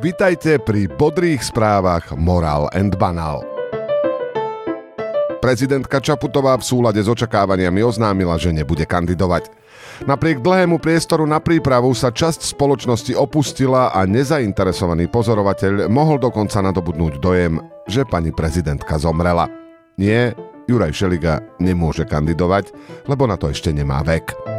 Vitajte pri bodrých správach Moral and Banal. Prezidentka Čaputová v súlade s očakávaniami oznámila, že nebude kandidovať. Napriek dlhému priestoru na prípravu sa časť spoločnosti opustila a nezainteresovaný pozorovateľ mohol dokonca nadobudnúť dojem, že pani prezidentka zomrela. Nie, Juraj Šeliga nemôže kandidovať, lebo na to ešte nemá vek.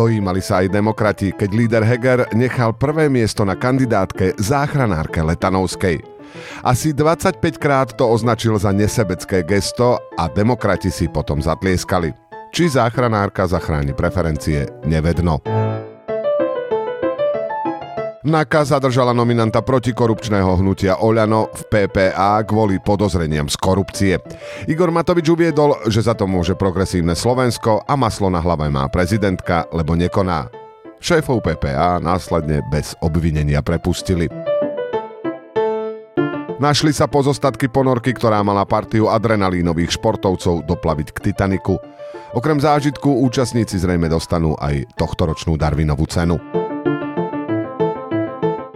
Dojímali sa aj demokrati, keď líder Heger nechal prvé miesto na kandidátke záchranárke Letanovskej. Asi 25 krát to označil za nesebecké gesto a demokrati si potom zatlieskali. Či záchranárka zachráni preferencie, nevedno. NAKA zadržala nominanta protikorupčného hnutia Oľano v PPA kvôli podozreniam z korupcie. Igor Matovič uviedol, že za to môže progresívne Slovensko a maslo na hlave má prezidentka, lebo nekoná. Šéfov PPA následne bez obvinenia prepustili. Našli sa pozostatky ponorky, ktorá mala partiu adrenalínových športovcov doplaviť k Titaniku. Okrem zážitku účastníci zrejme dostanú aj tohtoročnú Darwinovú cenu.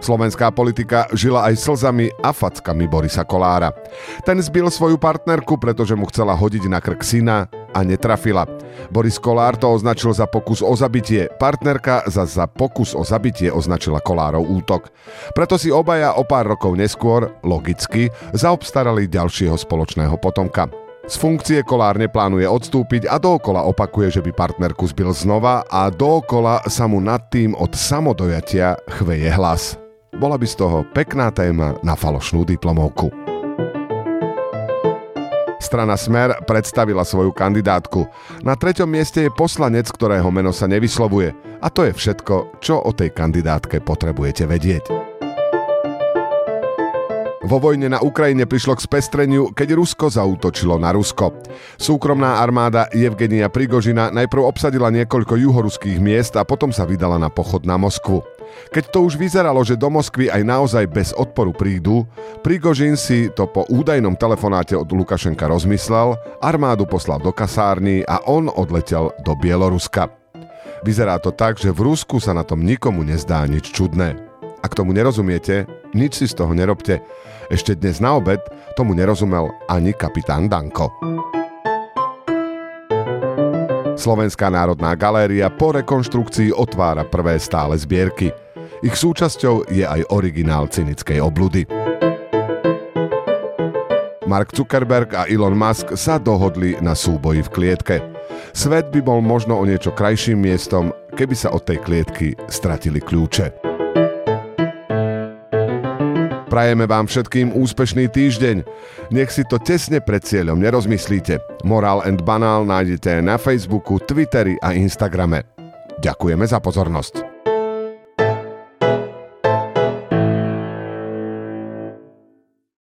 Slovenská politika žila aj slzami a fackami Borisa Kolára. Ten zbil svoju partnerku, pretože mu chcela hodiť na krk syna a netrafila. Boris Kolár to označil za pokus o zabitie, partnerka za za pokus o zabitie označila Kolárov útok. Preto si obaja o pár rokov neskôr, logicky, zaobstarali ďalšieho spoločného potomka. Z funkcie Kolár neplánuje odstúpiť a dookola opakuje, že by partnerku zbil znova a dookola sa mu nad tým od samodojatia chveje hlas. Bola by z toho pekná téma na falošnú diplomovku. Strana Smer predstavila svoju kandidátku. Na treťom mieste je poslanec, ktorého meno sa nevyslovuje. A to je všetko, čo o tej kandidátke potrebujete vedieť. Vo vojne na Ukrajine prišlo k spestreniu, keď Rusko zautočilo na Rusko. Súkromná armáda Evgenia Prigožina najprv obsadila niekoľko juhoruských miest a potom sa vydala na pochod na Moskvu. Keď to už vyzeralo, že do Moskvy aj naozaj bez odporu prídu, Prigožin si to po údajnom telefonáte od Lukašenka rozmyslel, armádu poslal do kasárny a on odletel do Bieloruska. Vyzerá to tak, že v Rusku sa na tom nikomu nezdá nič čudné. Ak tomu nerozumiete, nič si z toho nerobte. Ešte dnes na obed tomu nerozumel ani kapitán Danko. Slovenská národná galéria po rekonštrukcii otvára prvé stále zbierky. Ich súčasťou je aj originál cynickej obludy. Mark Zuckerberg a Elon Musk sa dohodli na súboji v klietke. Svet by bol možno o niečo krajším miestom, keby sa od tej klietky stratili kľúče. Prajeme vám všetkým úspešný týždeň. Nech si to tesne pred cieľom nerozmyslíte. Moral and Banal nájdete na Facebooku, Twitteri a Instagrame. Ďakujeme za pozornosť.